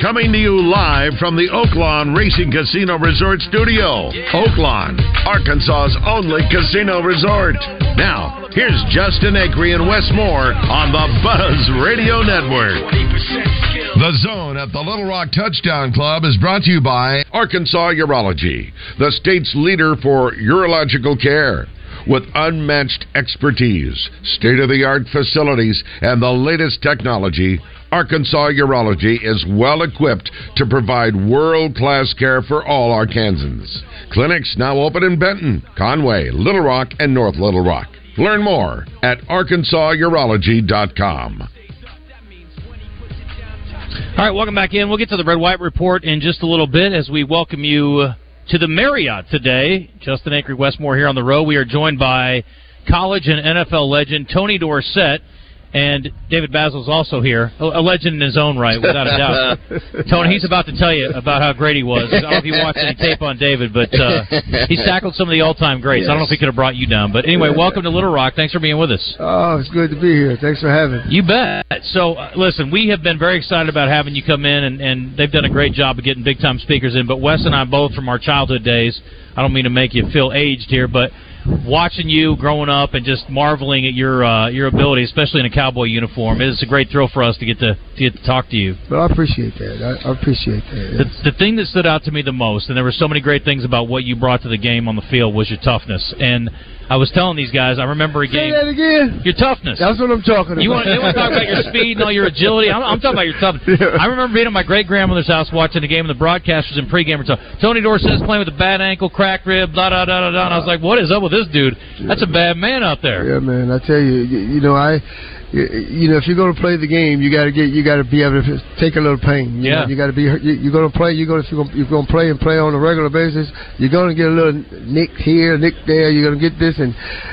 Coming to you live from the Oaklawn Racing Casino Resort Studio. Oaklawn, Arkansas's only casino resort. Now, here's Justin Acree and Wes Moore on the Buzz Radio Network. The Zone at the Little Rock Touchdown Club is brought to you by Arkansas Urology, the state's leader for urological care. With unmatched expertise, state of the art facilities, and the latest technology, Arkansas Urology is well equipped to provide world class care for all Arkansans. Clinics now open in Benton, Conway, Little Rock, and North Little Rock. Learn more at arkansasurology.com. All right, welcome back in. We'll get to the Red White Report in just a little bit as we welcome you uh, to the Marriott today. Justin Acree Wes Moore here on the road. We are joined by college and NFL legend Tony Dorsett. And David Bazzel's also here, a a legend in his own right, without a doubt. Tony, he's about to tell you about how great he was. I don't know if you watched any tape on David, but uh, he's tackled some of the all-time greats. I don't know if he could have brought you down, but anyway, welcome to Little Rock. Thanks for being with us. Oh, it's good to be here. Thanks for having me. You bet. So, uh, listen, we have been very excited about having you come in, and, and they've done a great job of getting big time speakers in. But Wes and I both, from our childhood days, I don't mean to make you feel aged here, but watching you growing up and just marveling at your uh, your ability, especially in a cowboy uniform, it's a great thrill for us to get to, to get to talk to you. Well, I appreciate that. I, I appreciate that. The, the thing that stood out to me the most, and there were so many great things about what you brought to the game on the field, was your toughness. And I was telling these guys, I remember a Say game. that again. Your toughness. That's what I'm talking about. You want, you want to talk about your speed and all your agility? I'm, I'm talking about your toughness. I remember being at my great grandmother's house watching the game, and the broadcasters in pregame were talking. Tony Dorsett's playing with a bad ankle, cracked rib, blah da da da da. And I was like, what is up with this dude? That's a bad man out there. Yeah, man. I tell you, you know, I, you, you know, if you're going to play the game, you got to get, you got to be able to take a little pain. You Yeah. know, you got to be. You, you're going to play. You're going to. You're gonna- you're going to play and play on a regular basis. You're going to get a little nick here, nick there. You're going to get this, and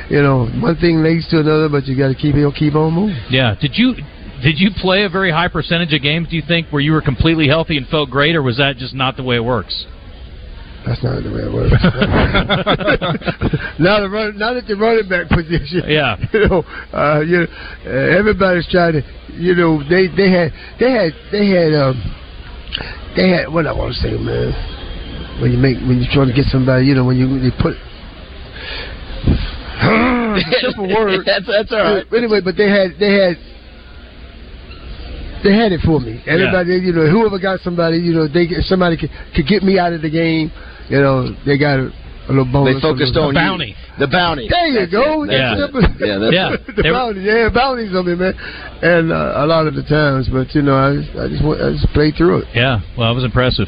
you know, one thing leads to another. But you got to keep you keep on moving. Yeah. Did you did you play a very high percentage of games? Do you think where you were completely healthy and felt great, or was that just not the way it works? That's not the way it works. now the run, not at the running back position. Yeah. You know, uh, you uh, everybody's trying to. You know, they they had they had they had um they had what I want to say, man. When you make when you're trying to get somebody, you know, when you you put. simple word. That's- that's all right. Anyway, but they had they had they had it for me. Everybody, you know, whoever got somebody, you know, they somebody could, could get me out of the game, you know, they got a, a little bonus. They focused a little- on you. The bounty. There you That's go. That's Yeah. simple. Yeah, that's- the They were- bounty. Yeah, bounties on me, man. And uh, a lot of the times, but you know, I just, I just, I just played through it. Yeah. Well, it was impressive.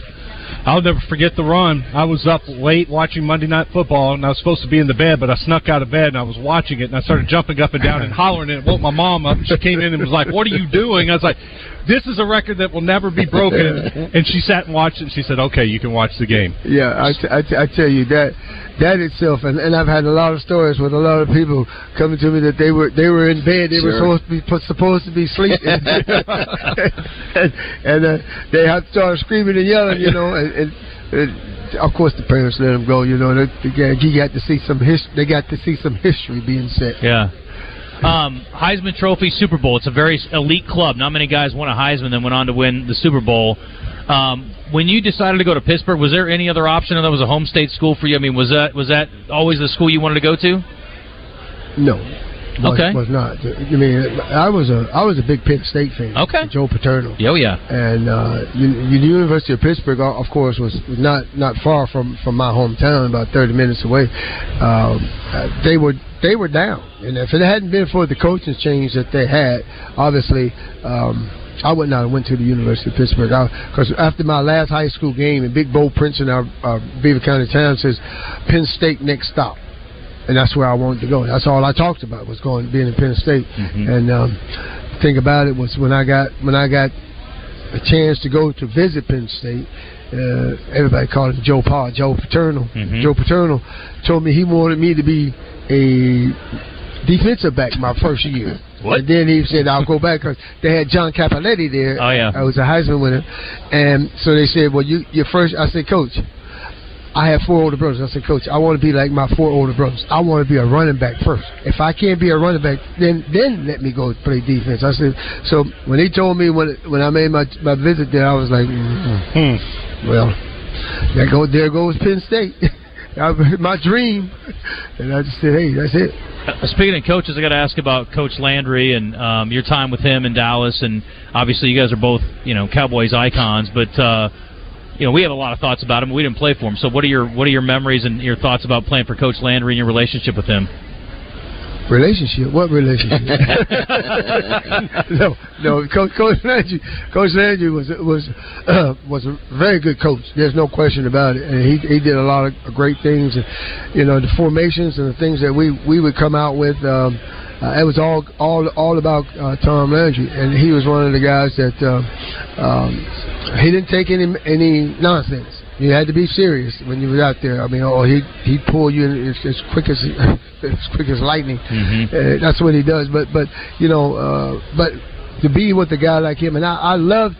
I'll never forget the run. I was up late watching Monday Night Football, and I was supposed to be in the bed, but I snuck out of bed and I was watching it, and I started jumping up and down and hollering, and it woke my mom up. And she came in and was like, "What are you doing?" I was like, "This is a record that will never be broken." And she sat and watched it, and she said, "Okay, you can watch the game." Yeah, I, t- I, t- I tell you that that itself, and, and I've had a lot of stories with a lot of people coming to me that they were they were in bed, they were supposed to be put, supposed to be sleeping, and, and uh, they had started screaming and yelling, you know, and. and and of course, the parents let them go. You know, they, they, got- he got to see some history. They got to see some history being set. Yeah. Um, Heisman Trophy Super Bowl. It's a very elite club. Not many guys won a Heisman then went on to win the Super Bowl. Um, when you decided to go to Pittsburgh, was there any other option? That was a home state school for you. I mean, was that was that always the school you wanted to go to? No. Was, Okay. Was not. I mean, I was a I was a big Penn State fan. Okay. Joe Paterno. Oh yeah. And uh, the University of Pittsburgh, of course, was was not not far from, from my hometown, about thirty minutes away. Um, uh, they were they were down, and if it hadn't been for the coaching change that they had, obviously. Um, I would not have went to the University of Pittsburgh because after my last high school game, and Big Bo Prince in our, our Beaver County town says, Penn State next stop and that's where I wanted to go. That's all I talked about was going being in Penn State. And um, the thing about it was when I got when I got a chance to go to visit Penn State, uh, everybody called him Joe Pa, Joe Paterno. Mhm. Joe Paterno told me he wanted me to be a defensive back my first year. What? And then he said, I'll go back because they had John Cappelletti there. Oh, yeah. I was a Heisman winner. And so they said, well, you, your first, I said, Coach, I have four older brothers. I said, Coach, I want to be like my four older brothers. I want to be a running back first. If I can't be a running back, then then let me go play defense. I said. So when he told me when when I made my my visit there, I was like, mm, well, there go there goes Penn State. My dream, and I just said, hey, that's it. Uh, Speaking of coaches, I got to ask about Coach Landry and um, your time with him in Dallas, and obviously you guys are both you know Cowboys icons, but uh, you know we have a lot of thoughts about him. We didn't play for him, so what are your what are your memories and your thoughts about playing for Coach Landry and your relationship with him? Relationship? What relationship? no, no. Coach, coach Landry, Coach Landry was was uh, was a very good coach. There's no question about it, and he he did a lot of great things. And you know the formations and the things that we we would come out with. Um, uh, it was all all all about uh, Tom Landry, and he was one of the guys that uh, um, he didn't take any any nonsense. You had to be serious when you was out there. I mean, oh, he he pull you in as, as quick as as quick as lightning. Mhm. Uh, that's what he does. But but you know, uh, but to be with a guy like him, and I, I love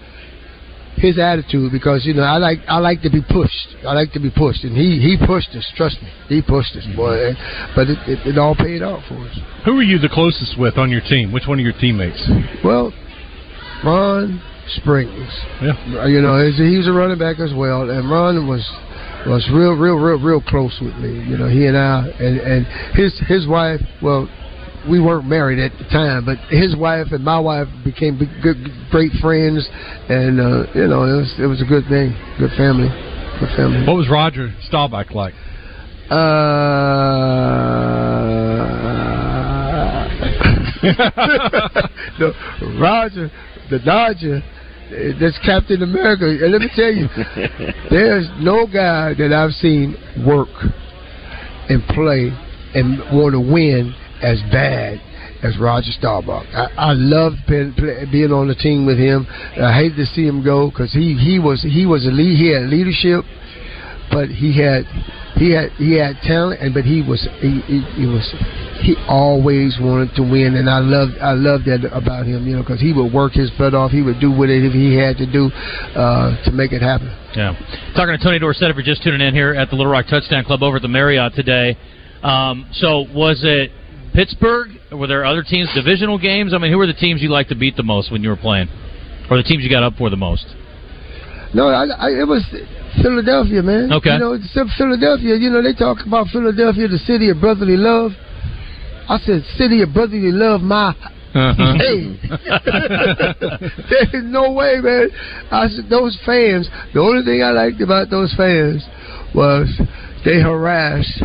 his attitude because you know I like I like to be pushed. I like to be pushed, and he he pushed us. Trust me, he pushed us, boy. And, but it, it, it all paid off for us. Who were you the closest with on your team? Which one of your teammates? Well, Ron Springs. Yeah. You know, he was a running back as well, and Ron was was real, real, real, real close with me. You know, he and I, and and his his wife. Well, we weren't married at the time, but his wife and my wife became good, great friends, and uh, you know, it was it was a good thing, good family, good family. What was Roger Staubach like? Uh, the Roger, the Dodger, that's Captain America. And let me tell you, there's no guy that I've seen work and play and want to win as bad as Roger Staubach. I, I play, being on the team with him. I hated to see him go because he, he was he was a lead. He had leadership, but he had he had he had talent, and but he was he, he, he was he always wanted to win, and I loved I loved that about him, you know, because he would work his butt off. He would do whatever he had to do uh, to make it happen. Yeah. Talking to Tony Dorsett, if you're just tuning in here at the Little Rock Touchdown Club over at the Marriott today. Um, so, was it Pittsburgh? Were there other teams, divisional games? I mean, who were the teams you liked to beat the most when you were playing? Or the teams you got up for the most? No, I, I, it was Philadelphia, man. Okay. You know, it's Philadelphia. You know, they talk about Philadelphia, the city of brotherly love. I said, city of brotherly love, my Uh-huh. hey. There's no way, man. I said those fans. The only thing I liked about those fans was they harassed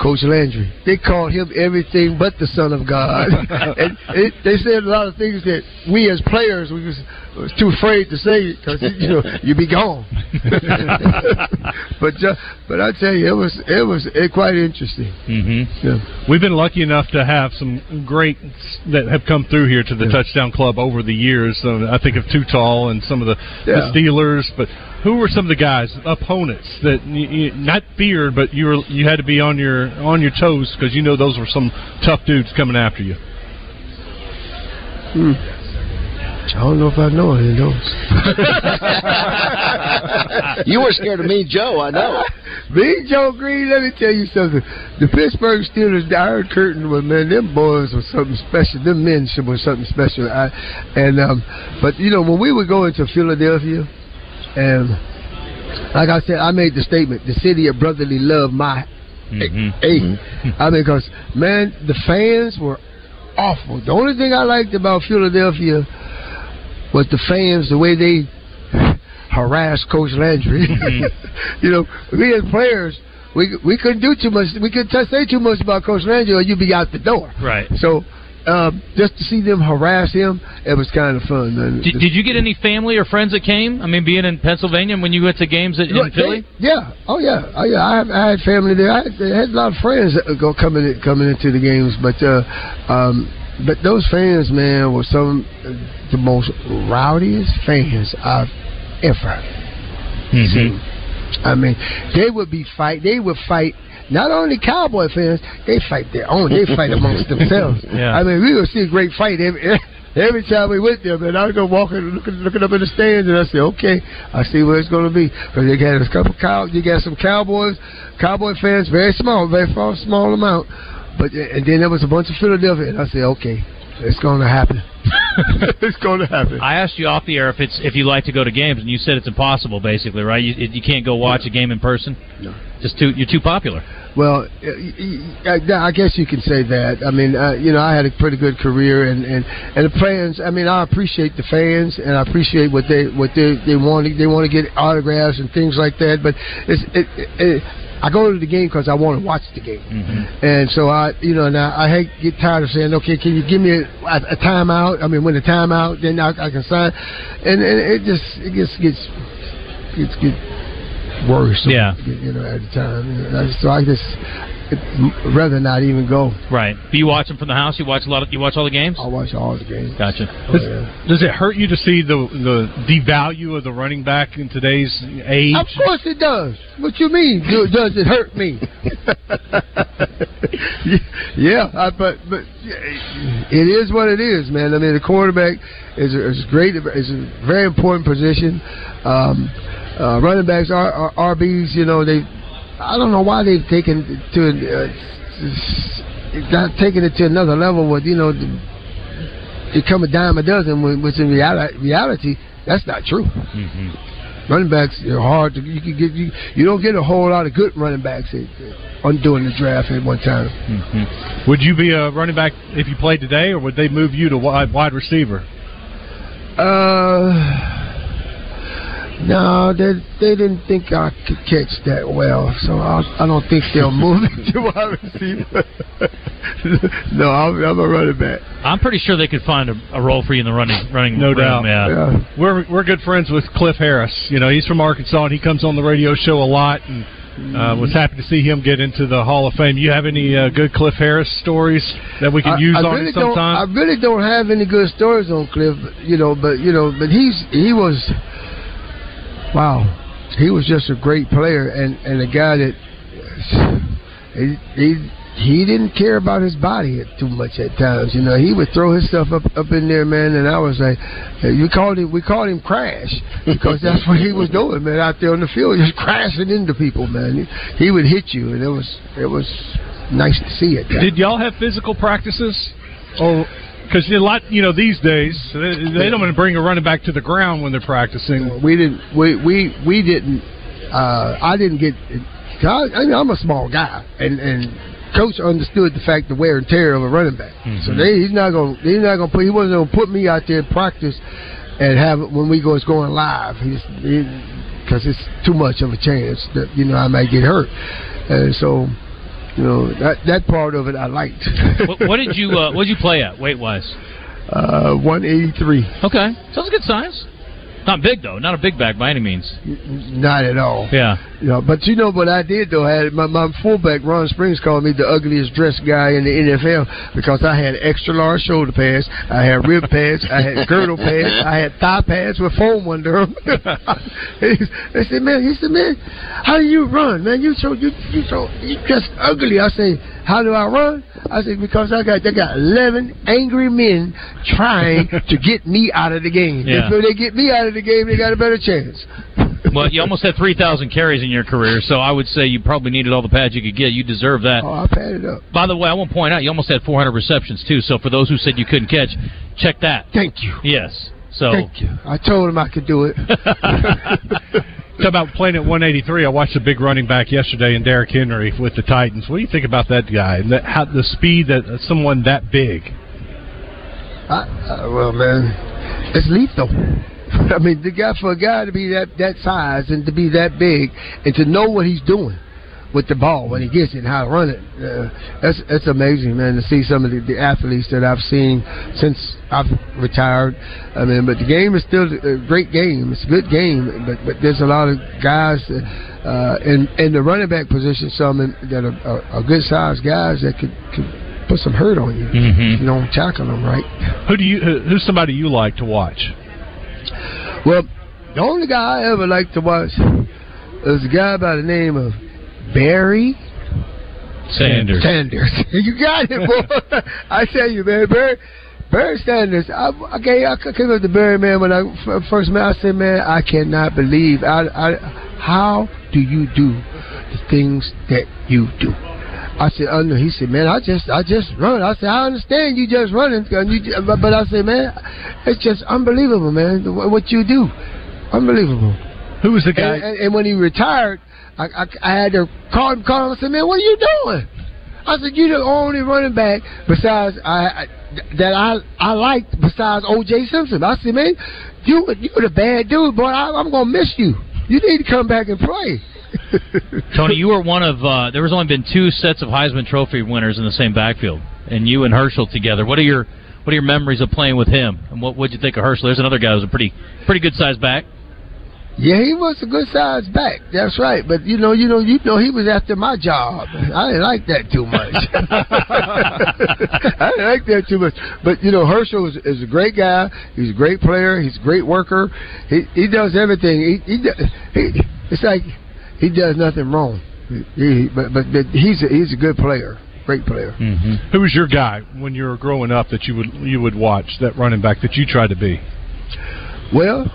Coach Landry. They called him everything but the Son of God, and it, they said a lot of things that we as players we was, was too afraid to say because you know you'd be gone. but just, but I tell you, it was it was it quite interesting. Mm-hmm. Yeah. We've been lucky enough to have some greats that have come through here to the Touchdown Club over the years. So I think of Too Tall and some of the, Yeah. the Steelers. But who were some of the guys, opponents that you, you not feared, but you were you had to be on your on your toes because you know those were some tough dudes coming after you. Hmm. I don't know if I know any of those. you were scared of me, Joe. I know. Me, Joe Greene, let me tell you something. The Pittsburgh Steelers, the Iron Curtain, was man, them boys were something special. Them men were something special. I, and um, but you know when we would go into Philadelphia, and like I said, I made the statement: the city of brotherly love. My Mm-hmm. hey, I mean, because man, the fans were awful. The only thing I liked about Philadelphia was the fans, the way they harassed Coach Landry. you know, we as players, we we couldn't do too much. We couldn't t- say too much about Coach Landry, or you'd be out the door. Right. So. Um, just to see them harass him, it was kind of fun. Man. Did, did you get any family or friends that came? I mean, being in Pennsylvania when you went to games at, in Philly? yeah. Oh yeah. Oh yeah. I, have, I had family there. I had, I had a lot of friends that would go coming in, coming into the games, but uh, um, but those fans, man, were some of the most rowdiest fans I've ever Mm-hmm. seen. I mean, they would be fight. They would fight. Not only Cowboy fans, they fight their own. They fight amongst themselves. Yeah. I mean, we would see a great fight every every time we went there. Man, I'd go walking, looking, looking up in the stands, and I say, okay, I see where it's going to be because they got a couple cow. You got some Cowboys, Cowboy fans, very small, very small, small amount. But eh, and then there was a bunch of Philadelphia, and I said, okay, it's going to happen. it's going to happen. I asked you off the air if it's if you like to go to games, and you said it's impossible, basically, right? You, you can't go watch a game in person. No. Just too you're too popular. Well, uh, I I guess you can say that. I mean, uh, you know, I had a pretty good career, and and and the fans. I mean, I appreciate the fans, and I appreciate what they what they they want. They want to get autographs and things like that. But it's it. it, I go to the game because I want to watch the game, and so I, you know, now I hate get tired of saying, okay, can you give me a, a timeout? I mean, when the timeout, then I, I can sign, and, and it just it just gets gets gets worrisome. Yeah. you know, at the time. You know, so I just it, rather not even go. Right. Do you watch them from the house? You watch a lot. Of, you watch all the games. I watch all the games. Gotcha. Oh, Does, yeah. does it hurt you to see the the devalue of the running back in today's age? Of course it does. What you mean? Does it hurt me? yeah, I, but but it is what it is, man. I mean, the quarterback is a, is great, It's a very important position. Um, uh, running backs are, are RBs. You know, they. I don't know why they've taken to uh, not taking it to another level with you know. Become a dime a dozen, which in reality, reality that's not true. Mm-hmm. Running backs are hard to you can get you you don't get a whole lot of good running backs at, on doing the draft at one time. Mm-hmm. Would you be a running back if you played today, or would they move you to wide wide receiver? Uh, no, they they didn't think I could catch that well, so I, I don't think they'll move me to wide receiver. no, I'm, I'm a running back. I'm pretty sure they could find a, a role for you in the running running. No room, doubt. Yeah. Yeah. We're we're good friends with Cliff Harris. You know, he's from Arkansas and he comes on the radio show a lot and uh, was happy to see him get into the Hall of Fame. You have any uh, good Cliff Harris stories that we can I, use I on really it don't. I really don't have any good stories on Cliff, you know. But you know, but he's he was, wow, he was just a great player and and a guy that he he, he didn't care about his body too much at times. You know, he would throw his stuff up up in there, man. And I was like, you called him, we called him Crash because that's what he was doing, man, out there on the field, just crashing into people, man. He, he would hit you, and it was it was nice to see it. Did y'all have physical practices? Or because a lot, you know, these days they, they don't want to bring a running back to the ground when they're practicing. we didn't we we we didn't uh i didn't get I, I mean, i'm a small guy and and coach understood the fact the wear and tear of a running back. So they, he's not gonna he's not gonna put he wasn't gonna put me out there in practice and have it when we go it's going live. He's because it's too much of a chance that you know i might get hurt. And so you know that that part of it i liked what, what did you uh, What did you play at weight wise? uh 183 Okay, sounds a good size. Not big though. Not a big bag by any means. not at all Yeah. Know, but you know what I did though? I had my, my fullback Ron Springs called me the ugliest dressed guy in the NFL because I had extra large shoulder pads, I had rib pads, I had girdle pads, I had thigh pads with foam under them. they said, "Man," he said, "Man, how do you run, man? You so you you so you just ugly." I say, "How do I run?" I said, "Because I got they got eleven angry men trying to get me out of the game. Yeah. If they get me out of the game, they got a better chance." Well, you almost had three thousand carries in your career, so I would say you probably needed all the pads you could get. You deserve that. Oh, I padded up. By the way, I want to point out you almost had 400 receptions too. So for those who said you couldn't catch, check that. Thank you. Yes. So Thank you. I told him I could do it. Talk about playing at 183. I watched a big running back yesterday in Derrick Henry with the Titans. What do you think about that guy and that, how, the speed that someone that big? I, uh, well, man, it's lethal. I mean, the guy for a guy to be that that size and to be that big and to know what he's doing with the ball when he gets it and how to run it. Uh, that's that's amazing, man. To see some of the, the athletes that I've seen since I've retired. I mean, but the game is still a great game. It's a good game, but but there's a lot of guys uh, in in the running back position, some in, that are, are, are good sized guys that could could put some hurt on you. Mhm. if You don't tackle them right. Who do you? Who, who's somebody you like to watch? Well, the only guy I ever liked to watch was a guy by the name of Barry Sanders. Sanders. you got it, boy. I tell you, man, Barry. Barry Sanders, I, I, came, I came up to Barry, man, when I first met. I said, man, I cannot believe I, I, how do you do the things that you do. I said, oh, no. He said, man, I just, I just run. I said, I understand you just running, and you, but, but I said, man, it's just unbelievable, man, what you do, unbelievable. Who was the guy? And, and, and when he retired, I, I, I had to call him, call him. I said, man, what are you doing? I said, you're the only running back besides I, I that I I liked besides O.J. Simpson. I said, man, you you're the bad dude, boy. I, I'm gonna miss you. You need to come back and play. Tony, you were one of. Uh, there was only been two sets of Heisman Trophy winners in the same backfield, and you and Herschel together. What are your What are your memories of playing with him? And what would you think of Herschel? There's another guy who's a pretty pretty good sized back. Yeah, he was a good sized back. That's right. But you know, you know, you know, he was after my job. I didn't like that too much. I didn't like that too much. But you know, Herschel is, is a great guy. He's a great player. He's a great worker. He he does everything. He he, he it's like he does nothing wrong. He, but, but but he's a, he's a good player. Great player. Mm-hmm. Who was your guy when you were growing up that you would you would watch that running back that you tried to be? Well,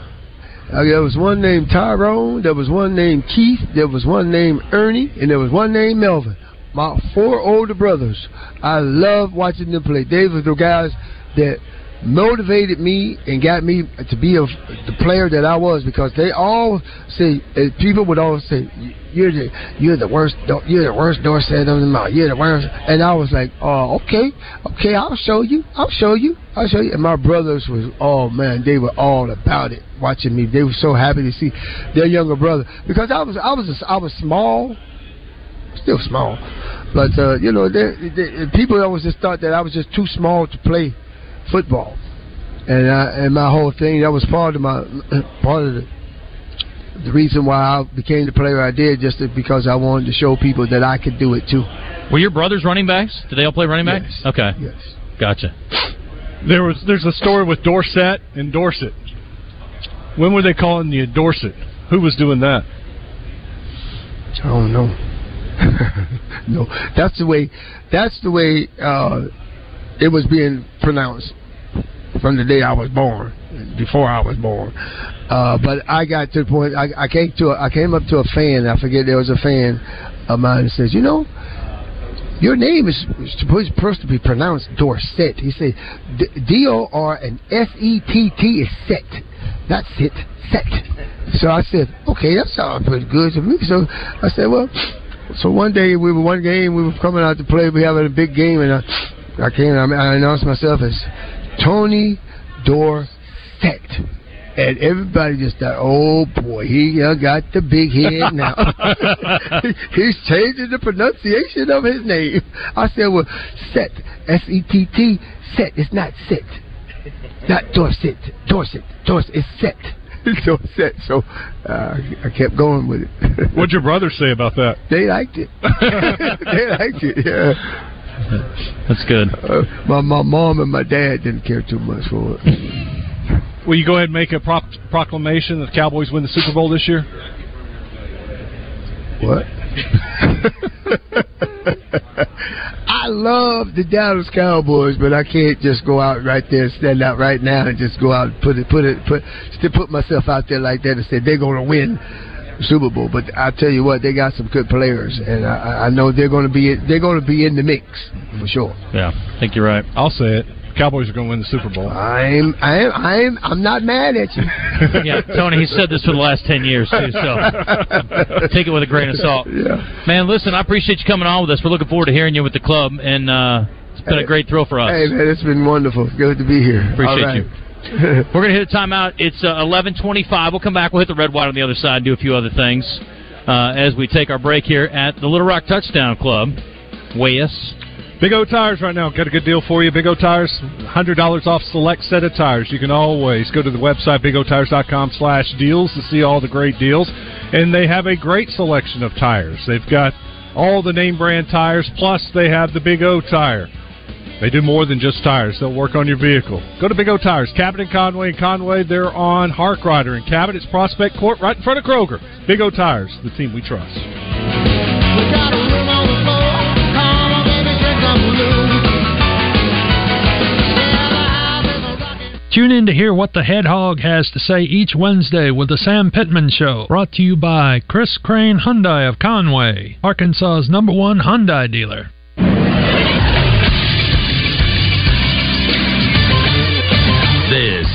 uh, there was one named Tyrone, there was one named Keith, there was one named Ernie, and there was one named Melvin. My four older brothers. I love watching them play. They were the guys that motivated me and got me to be a, the player that I was because they all say people would always say you're the you're the worst you're the worst door Dorsett of them all. You're the worst. And I was like oh okay okay I'll show you I'll show you I'll show you. And my brothers was oh man they were all about it watching me. They were so happy to see their younger brother because I was I was I was small still small. But uh, you know they, they, people always just thought that I was just too small to play football, and I, and my whole thing that was part of my part of the the reason why I became the player I did, just because I wanted to show people that I could do it too. Were your brothers running backs? Did they all play running backs? Yes. Okay. Yes. Gotcha. There was there's a story with Dorsett and Dorset. When were they calling you Dorset? Who was doing that? I don't know. no, that's the way. That's the way uh, it was being pronounced from the day I was born, before I was born. Uh, but I got to the point. I, I came to. A, I came up to a fan. I forget there was a fan of mine that says, "You know, your name is supposed to be pronounced Dorset." He said, "D O R and S E T T is set, not sit, set." So I said, "Okay, that sounds pretty good to me." So I said, "Well." So one day we were one game. We were coming out to play. We having a big game, and I, I came. I, I announced myself as Tony Dorsett. And everybody just thought, oh boy, he uh, got the big head now. He's changing the pronunciation of his name. I said, well, Set, S E T T, Set. It's not Set, not Dorset, Dorset, Dorset. It's Set. Dorset. So uh, I kept going with it. What'd your brothers say about that? They liked it. they liked it. Yeah. That's good. Uh, my my mom and my dad didn't care too much for it. Will you go ahead and make a pro- proclamation that the Cowboys win the Super Bowl this year? What? I love the Dallas Cowboys, but I can't just go out right there, and stand out right now, and just go out and put it, put it, put, still put myself out there like that and say they're going to win Super Bowl. But I tell you what, they got some good players, and I, I know they're going to be they're going to be in the mix for sure. Yeah, I think you're right. I'll say it. Cowboys are going to win the Super Bowl. I'm I'm I'm I'm not mad at you. yeah, Tony, he said this for the last ten years too. So take it with a grain of salt. Yeah. Man, listen, I appreciate you coming on with us. We're looking forward to hearing you with the club, and uh, it's been a great thrill for us. Hey man, it's been wonderful. Good to be here. Appreciate All right. you. We're going to hit a timeout. It's uh, 11:25. We'll come back. We'll hit the red white on the other side and do a few other things uh, as we take our break here at the Little Rock Touchdown Club. Wes. Big O Tires right now. Got a good deal for you. Big O Tires, $100 off select set of tires. You can always go to the website, bigotires.com slash deals to see all the great deals. And they have a great selection of tires. They've got all the name brand tires, plus they have the Big O tire. They do more than just tires. They'll work on your vehicle. Go to Big O Tires, Cabot and Conway. And Conway, they're on Harkrider. And Cabot, it's Prospect Court right in front of Kroger. Big O Tires, the team we trust. Tune in to hear what the head hog has to say each Wednesday with the Sam Pittman Show. Brought to you by Chris Crane Hyundai of Conway, Arkansas's number one Hyundai dealer.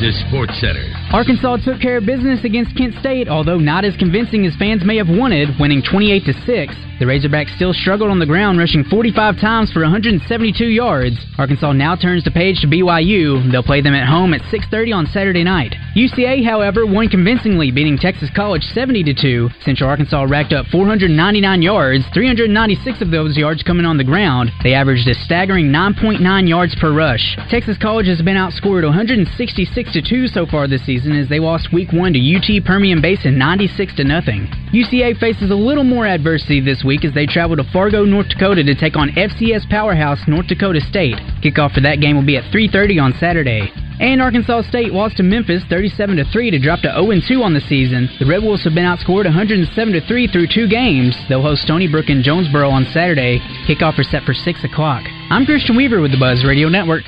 Is Sports Center. Arkansas took care of business against Kent State, although not as convincing as fans may have wanted, winning 28 to 6. The Razorbacks still struggled on the ground, rushing 45 times for 172 yards. Arkansas now turns the page to BYU. They'll play them at home at 6:30 on Saturday night. UCA, however, won convincingly, beating Texas College 70 to 2. Central Arkansas racked up 499 yards, 396 of those yards coming on the ground. They averaged a staggering 9.9 yards per rush. Texas College has been outscored 166 to 2 so far this season as they lost week 1 to UT Permian Basin 96 to nothing. UCA faces a little more adversity this week as they travel to Fargo, North Dakota to take on FCS powerhouse North Dakota State. Kickoff for that game will be at 3:30 on Saturday. And Arkansas State lost to Memphis 37 to 3 to drop to 0 2 on the season. The Red Wolves have been outscored 107 to 3 through two games. They'll host Stony Brook in Jonesboro on Saturday. Kickoff is set for 6 o'clock. I'm Christian Weaver with the Buzz Radio Network.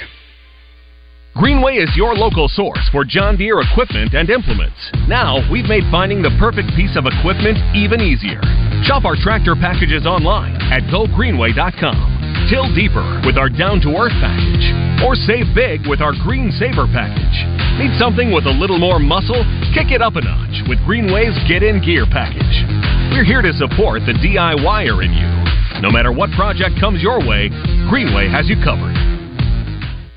Greenway is your local source for John Deere equipment and implements. Now, we've made finding the perfect piece of equipment even easier. Shop our tractor packages online at gogreenway.com. Till deeper with our down to earth package. Or save big with our Green Saver package. Need something with a little more muscle? Kick it up a notch with Greenway's Get In Gear package. We're here to support the DIYer in you. No matter what project comes your way, Greenway has you covered.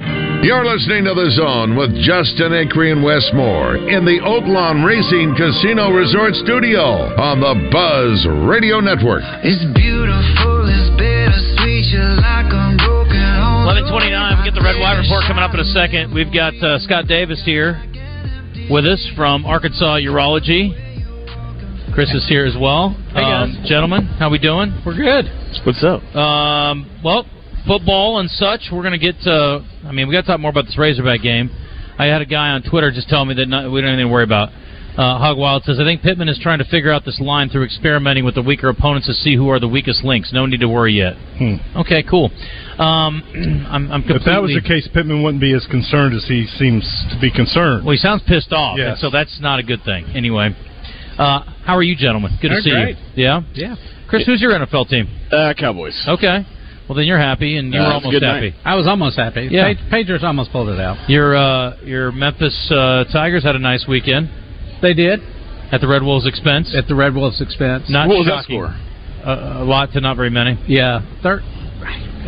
You're listening to The Zone with Justin Acree and Wes Moore in the Oaklawn Racing Casino Resort Studio on the Buzz Radio Network. It's beautiful, it's bittersweet, you're like a broken home. 1129, we get the Red White Report coming up in a second. We've got uh, Scott Davis here with us from Arkansas Urology. Chris is here as well. Hey, guys. Um, gentlemen, how we doing? We're good. What's up? Um, well, football and such. We're going to get to. I mean, we got to talk more about this Razorback game. I had a guy on Twitter just tell me that not, we don't have anything to worry about. Uh, Hog Wild says, I think Pittman is trying to figure out this line through experimenting with the weaker opponents to see who are the weakest links. No need to worry yet. Hmm. Okay, cool. Um, I'm, I'm completely. If that was the case, Pittman wouldn't be as concerned as he seems to be concerned. Well, he sounds pissed off, Yes. and so that's not a good thing. Anyway, uh, how are you, gentlemen? Good to They're see great. you. Yeah, Yeah. Chris, who's your NFL team? Uh, Cowboys. Okay. Well, then you're happy, and you Uh, were almost happy. night. I was almost happy. Yeah. Pa- Patriots almost pulled it out. Your uh, your Memphis uh, Tigers had a nice weekend They did at the Red Wolves' expense. at the Red Wolves' expense. Not What was that score? A, a lot to not very many. Yeah, thir-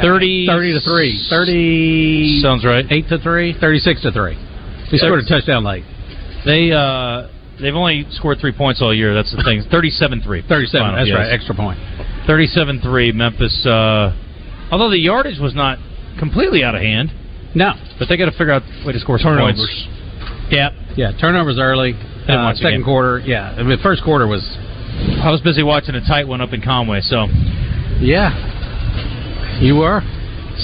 30 30 to three. 30 Sounds right. eight to three. 36 to three. We scored a touchdown late. They uh, they've only scored three points all year. That's the thing. 37-3. 37. Final, that's yes. right. Extra point. 37-3 Memphis. Uh, although the yardage was not completely out of hand. No, but they got to figure out a way to score some Turnovers. points. Yeah, yeah, turnovers early. didn't Uh, second game. quarter, yeah. I mean, the first quarter was. I was busy watching a tight one up in Conway, so Yeah, you were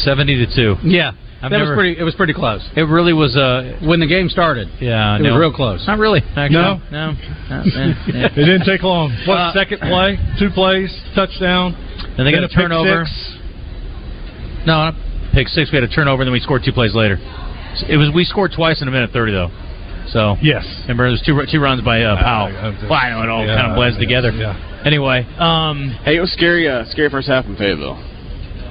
seventy to two. Yeah, I've that never- was pretty. It was pretty close. It really was. Uh, when the game started. Yeah, it no. was real close. Not really. Actually. No. no. no. It didn't take long. What Uh, second play? Two plays, touchdown. And they got then a turnover. six. No, not pick six. We had a turnover, and then we scored two plays later. It was we scored twice in a minute thirty though. So yes, remember there was two two runs by uh, Powell. Well, I know it all yeah, kind of blends yeah, together. yeah. Anyway, um, Hey, it was scary. Uh, scary first half in Fayetteville.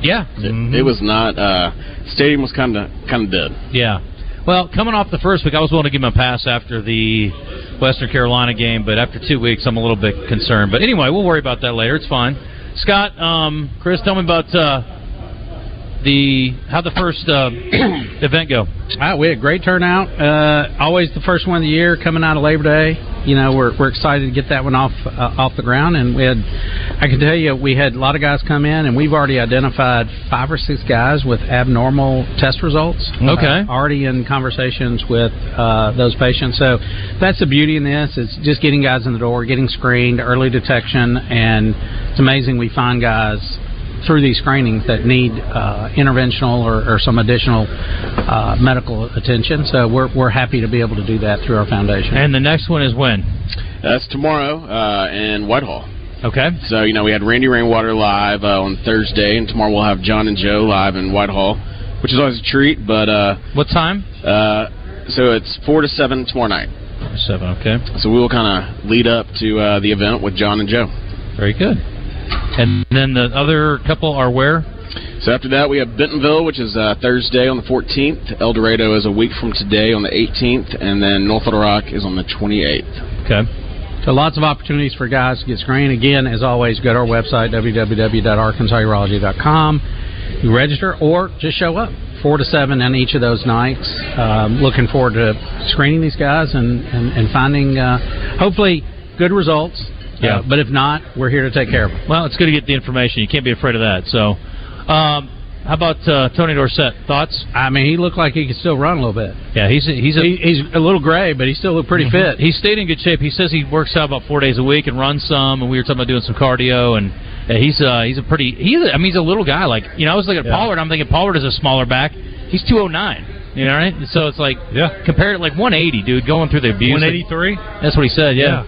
yeah, It, it was not. Uh, stadium was kind of kind of dead. Yeah. Well, coming off the first week, I was willing to give him a pass after the Western Carolina game, but after two weeks, I'm a little bit concerned. But anyway, we'll worry about that later. It's fine. Scott, um, Chris, tell me about uh, the how the first uh, event go. Ah, we had a great turnout. Uh, always the first one of the year coming out of Labor Day. You know, we're, we're excited to get that one off uh, off the ground. And we had, I can tell you, we had a lot of guys come in, and we've already identified five or six guys with abnormal test results. Okay. Uh, already in conversations with uh, those patients. So that's the beauty in this. It's just getting guys in the door, getting screened, early detection, and it's amazing we find guys through these screenings that need uh, interventional or, or some additional uh, medical attention. So we're, we're happy to be able to do that through our foundation. And the next one is when? That's tomorrow uh, in Whitehall. Okay. So you know we had Randy Rainwater live uh, on Thursday, and tomorrow we'll have John and Joe live in Whitehall, which is always a treat. But uh, what time? Uh, so it's four to seven tomorrow night. Seven. Okay. So we will kind of lead up to uh, the event with John and Joe. Very good. And then the other couple are where? So after that, we have Bentonville, which is uh, Thursday on the 14th. El Dorado is a week from today on the 18th, and then North Little Rock is on the 28th. Okay. So lots of opportunities for guys to get screened. Again, as always, go to our website, www.arkansasurology.com. You register or just show up. Four to seven on each of those nights. Um, looking forward to screening these guys and, and, and finding, uh, hopefully, good results. Yeah. Uh, but if not, we're here to take care of them. Well, it's good to get the information. You can't be afraid of that. So, um, how about uh, Tony Dorsett? Thoughts? I mean, he looked like he could still run a little bit. Yeah, he's a, he's a, He, he's a little gray, but he still looked pretty Mhm. fit. He stayed in good shape. He says he works out about four days a week and runs some. And we were talking about doing some cardio. And uh, he's uh, he's a pretty he's a, I mean he's a little guy. Like you know, I was looking at Yeah. Pollard. I'm thinking Pollard is a smaller back. He's 209. You know, right? So it's like yeah, compared to like 180, dude, going through the abuse. 183. That's what he said. Yeah.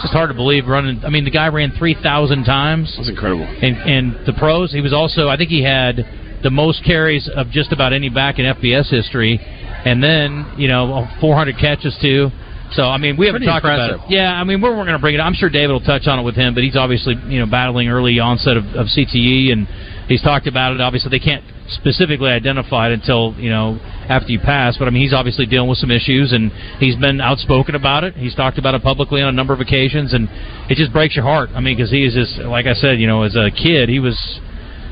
It's just hard to believe running. I mean, the guy ran 3,000 times. That's incredible. And and the pros, he was also. I think he had the most carries of just about any back in FBS history, and then you know 400 catches too. So I mean, we haven't Pretty talked about it. Yeah, I mean, we're, we're going to bring it. I'm sure David will touch on it with him, but he's obviously you know battling early onset of, of CTE, and he's talked about it. Obviously, they can't specifically identify it until you know after you pass. But I mean, he's obviously dealing with some issues, and he's been outspoken about it. He's talked about it publicly on a number of occasions, and it just breaks your heart. I mean, because he is just like I said, you know, as a kid, he was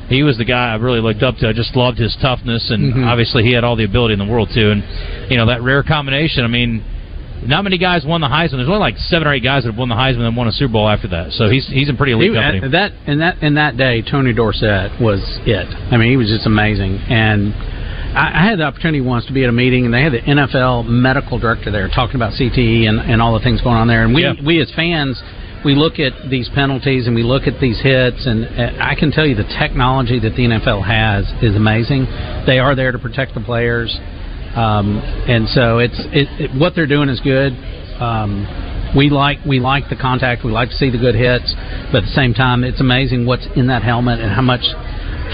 he was the guy I really looked up to. I just loved his toughness, and Mhm. obviously he had all the ability in the world too. And you know that rare combination. I mean, not many guys won the Heisman. There's only like seven or eight guys that have won the Heisman and won a Super Bowl after that. So he's he's in pretty elite He- company. that and that in that day, Tony Dorsett was it. I mean, he was just amazing. And I, I had the opportunity once to be at a meeting, and they had the NFL medical director there talking about CTE and, and all the things going on there. And we Yeah. we as fans, we look at these penalties and we look at these hits, and uh, I can tell you the technology that the NFL has is amazing. They are there to protect the players. Um, and so it's it, it, what they're doing is good. Um, we like we like the contact. We like to see the good hits, but at the same time, it's amazing what's in that helmet and how much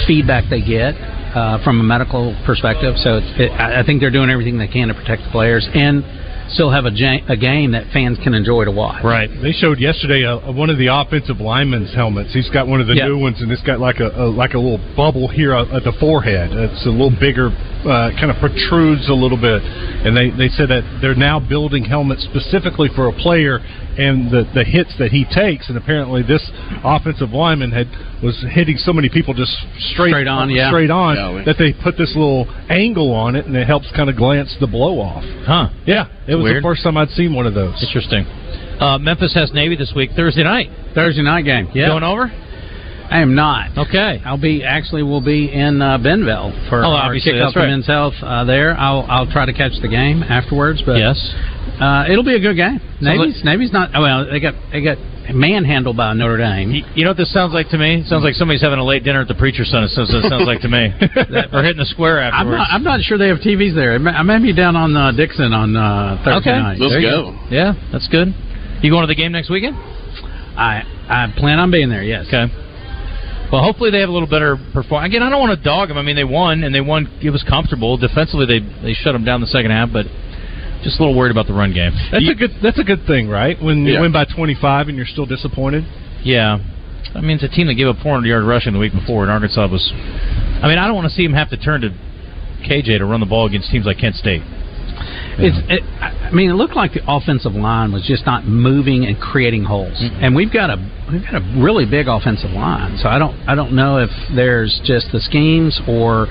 feedback they get uh, from a medical perspective. So it's, it, I think they're doing everything they can to protect the players and still have a, ja- a game that fans can enjoy to watch. Right. They showed yesterday uh, one of the offensive linemen's helmets. He's got one of the Yeah. new ones, and it's got like a, a like a little bubble here at the forehead. It's a little bigger, uh, kind of protrudes a little bit. And they, they said that they're now building helmets specifically for a player and the the hits that he takes. And apparently, this offensive lineman had was hitting so many people just straight Straight on, yeah. straight on Yeah, we- that they put this little angle on it, and it helps kind of glance the blow off. Huh. Yeah, it was Weird. the first time I'd seen one of those. Interesting. Uh, Memphis has Navy this week, Thursday night. Thursday night game. Yeah. Going over? I am not. Okay. I'll be actually We'll be in uh, Benville for Oh, our obviously, kickoff that's for right. Men's Health uh, there. I'll I'll try to catch the game afterwards. But Yes. uh, it'll be a good game. Sounds Navy's Navy's not. Oh, well, they got they got manhandled by Notre Dame. You, you know what this sounds like to me? It sounds like somebody's having a late dinner at the preacher's son. It sounds, it sounds like to me. or hitting the square I'm afterwards. not, I'm not sure they have TVs there. I may, be down on uh, Dickson on uh, Thursday okay. night. There you Yeah, that's good. You going to the game next weekend? I I plan on being there. Yes. Okay. Well, hopefully they have a little better performance. Again, I don't want to dog them. I mean, they won and they won. It was comfortable defensively. They they shut them down the second half, but just a little worried about the run game. That's You- a good. That's a good thing, right? When you win by 25 and you're still disappointed. Yeah. I mean, it's a team that gave up 400 yard rushing the week before, and Arkansas was. I mean, I don't want to see them have to turn to KJ to run the ball against teams like Kent State. It's. It, I mean, it looked like the offensive line was just not moving and creating holes. And we've got a we've got a really big offensive line. So I don't I don't know if there's just the schemes or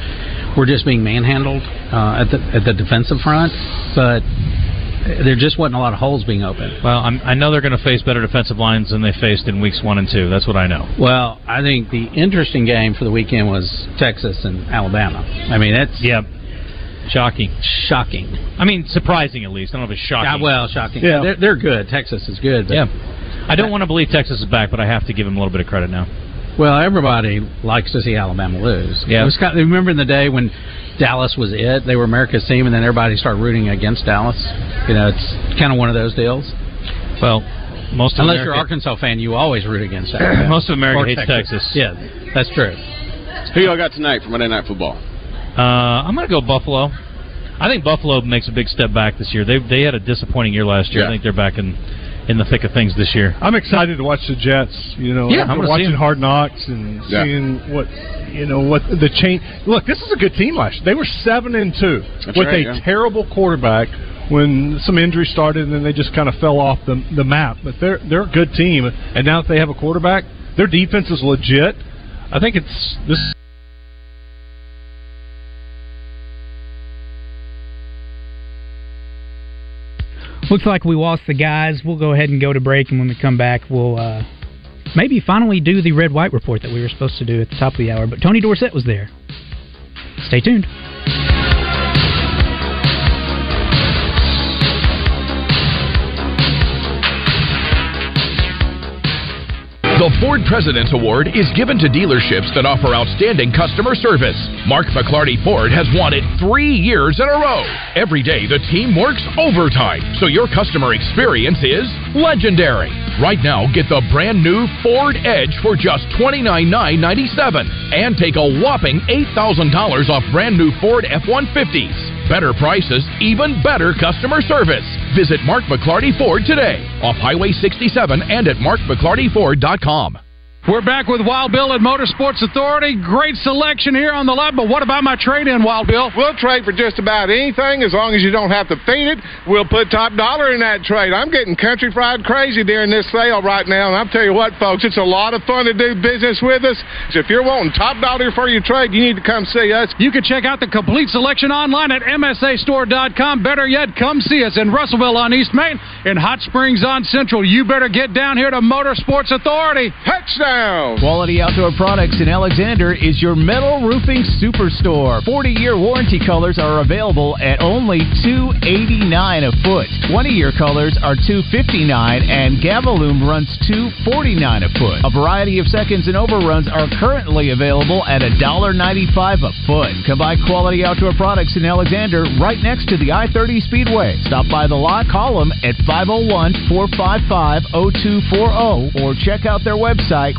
we're just being manhandled uh, at the at the defensive front. But there just wasn't a lot of holes being opened. Well, I'm, I know they're going to face better defensive lines than they faced in weeks one and two. That's what I know. Well, I think the interesting game for the weekend was Texas and Alabama. I mean, that's yeah, shocking, shocking. I mean, surprising at least. I don't know if it's shocking. Yeah, well, shocking. Yeah. They're, they're good. Texas is good. But Yeah. I don't want to believe Texas is back, but I have to give them a little bit of credit now. Well, everybody likes to see Alabama lose. Yeah. It was kind of, remember in the day when Dallas was it? They were America's team, and then everybody started rooting against Dallas. You know, it's kind of one of those deals. Well, most of unless America- you're an Arkansas fan, you always root against Alabama. Most of America Or hates Texas. Yeah, that's true. Who y'all got tonight for Monday Night Football? Uh, I'm going to go Buffalo. I think Buffalo makes a big step back this year. They they had a disappointing year last year. I think they're back in in the thick of things this year. I'm excited to watch the Jets. You know, Yeah, I'm gonna see watching. Hard Knocks and Yeah. seeing what you know what the change. Look, this is a good team last. year. They were seven and two That's with right, a yeah. terrible quarterback. When some injuries started, and then they just kind of fell off the the map. But they're they're a good team, and now that they have a quarterback, their defense is legit. I think it's this. Looks like we lost the guys. We'll go ahead and go to break, and when we come back, we'll uh, maybe finally do the red white report that we were supposed to do at the top of the hour. But Tony Dorsett was there. Stay tuned. The Ford President's Award is given to dealerships that offer outstanding customer service. Mark McLarty Ford has won it three years in a row. Every day, the team works overtime, so your customer experience is legendary. Right now, get the brand new Ford Edge for just $29,997 and take a whopping $8,000 off brand new Ford F 150s. Better prices, even better customer service. Visit Mark McLarty Ford today off Highway 67 and at markmclartyford.com. We're back with Wild Bill at Motorsports Authority. Great selection here on the lot, but what about my trade in, Wild Bill? We'll trade for just about anything as long as you don't have to feed it. We'll put top dollar in that trade. I'm getting country fried crazy during this sale right now, and I'll tell you what, folks, it's a lot of fun to do business with us. So if you're wanting top dollar for your trade, you need to come see us. You can check out the complete selection online at MSAstore.com. Better yet, come see us in Russellville on East Main, in Hot Springs on Central. You better get down here to Motorsports Authority. Touchdown! Quality Outdoor Products in Alexander is your metal roofing superstore. 40-year warranty colors are available at only 289 a foot. 20-year colors are 259 and Galvalume runs 249 a foot. A variety of seconds and overruns are currently available at $1.95 a foot. Come by Quality Outdoor Products in Alexander right next to the I-30 Speedway. Stop by the lot, call them at 501-455-0240 or check out their website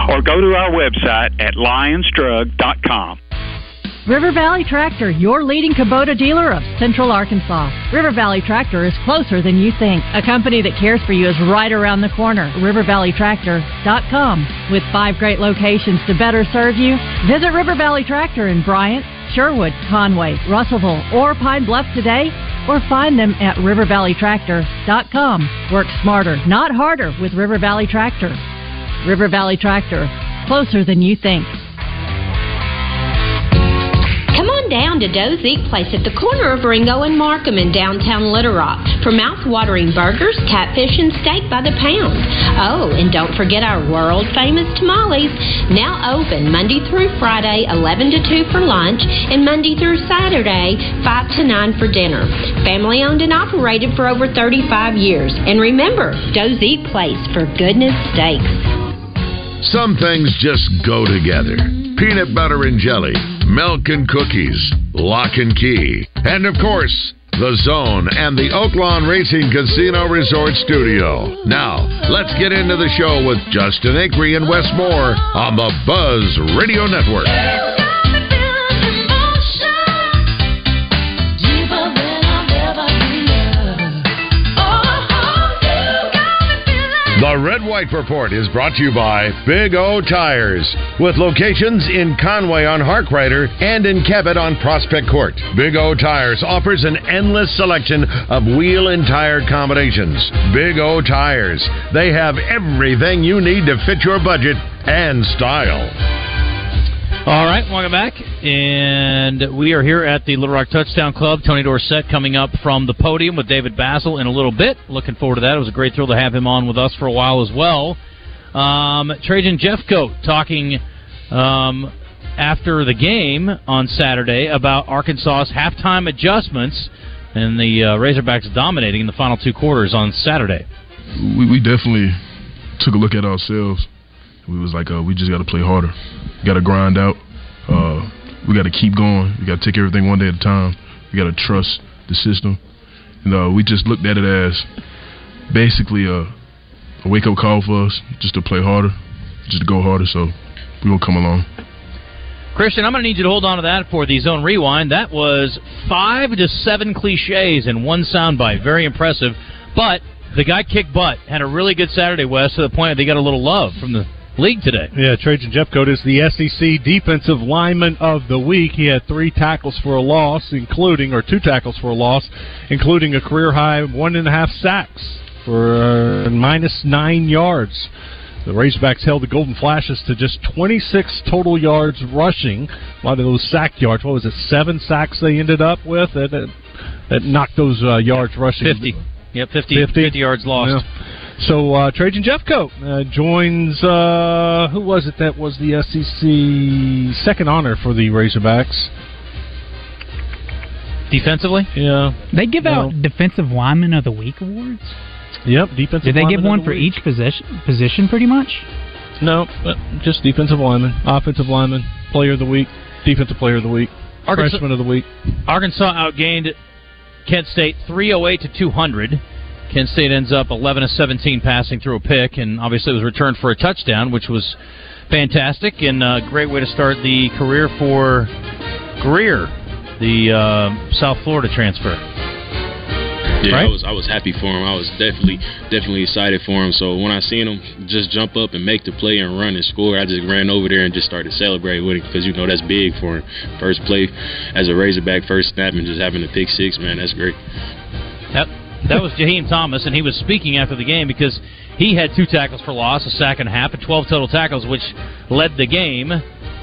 or go to our website at lionsdrug.com. River Valley Tractor, your leading Kubota dealer of Central Arkansas. River Valley Tractor is closer than you think. A company that cares for you is right around the corner. RiverValleyTractor.com. With five great locations to better serve you, visit River Valley Tractor in Bryant, Sherwood, Conway, Russellville, or Pine Bluff today, or find them at rivervalleytractor.com. Work smarter, not harder with River Valley Tractor. River Valley Tractor, closer than you think. Come on down to Doe's Eat Place at the corner of Ringo and Markham in downtown Little Rock for mouth-watering burgers, catfish, and steak by the pound. Oh, and don't forget our world-famous tamales, now open Monday through Friday, 11 to 2 for lunch, and Monday through Saturday, 5 to 9 for dinner. Family-owned and operated for over 35 years. And remember, Doe's Eat Place for goodness steaks. Some things just go together. Peanut butter and jelly, milk and cookies, lock and key, and of course, the Zone and the Oaklawn Racing Casino Resort Studio. Now, let's get into the show with Justin Acree and Wes Moore on the Buzz Radio Network. The Red White Report is brought to you by Big O Tires, with locations in Conway on Harkrider and in Cabot on Prospect Court. Big O Tires offers an endless selection of wheel and tire combinations. Big O Tires, they have everything you need to fit your budget and style. All right, welcome back. And we are here at the Little Rock Touchdown Club. Tony Dorsett coming up from the podium with David Bazzel in a little bit. Looking forward to that. It was a great thrill to have him on with us for a while as well. Um, Trajan Jeffcoat talking um, after the game on Saturday about Arkansas's halftime adjustments and the uh, Razorbacks dominating in the final two quarters on Saturday. we, we definitely took a look at ourselves. We was like, uh, we just got to play harder. Got to grind out. Uh, we got to keep going. We got to take everything one day at a time. We got to trust the system. And uh, we just looked at it as basically a, a wake up call for us, just to play harder, just to go harder. So we gonna come along. Christian, I'm going to need you to hold on to that for the zone rewind. That was five to seven cliches in one soundbite. Very impressive. But the guy kicked butt. Had a really good Saturday, West, to the point that he got a little love from the league today. Yeah, Trajan Jeffcoat is the SEC Defensive Lineman of the Week. He had three tackles for a loss, including, or two tackles for a loss, including a career high one and a half sacks for uh, minus nine yards. The Razorbacks held the Golden Flashes to just 26 total yards rushing. A lot of those sack yards. What was it? Seven sacks they ended up with that, that, that knocked those uh, yards rushing. 50. Yep, 50, 50? yards lost. Yeah. So uh, Trajan Jeffcoat uh, joins. Uh, who was it that was the SEC second honor for the Razorbacks? Defensively, yeah. They give No. out Defensive Lineman of the Week awards. Yep, defensive. Did they give one the for week. each position? Position, pretty much. No, just defensive lineman, offensive lineman, player of the week, defensive player of the week, Arkansas- freshman of the week. Arkansas outgained Kent State 308 to 200. Kent State ends up 11 of 17 passing through a pick, and obviously it was returned for a touchdown, which was fantastic and a great way to start the career for Greer, the uh, South Florida transfer. Yeah, Right? I was I was happy for him. I was definitely definitely excited for him. So when I seen him just jump up and make the play and run and score, I just ran over there and just started celebrating with him because you know that's big for him. First play as a Razorback, first snap, and just having a pick six, man, that's great. That that was Jaheim Thomas, and he was speaking after the game because he had two tackles for loss, a sack and a half, and 12 total tackles, which led the game.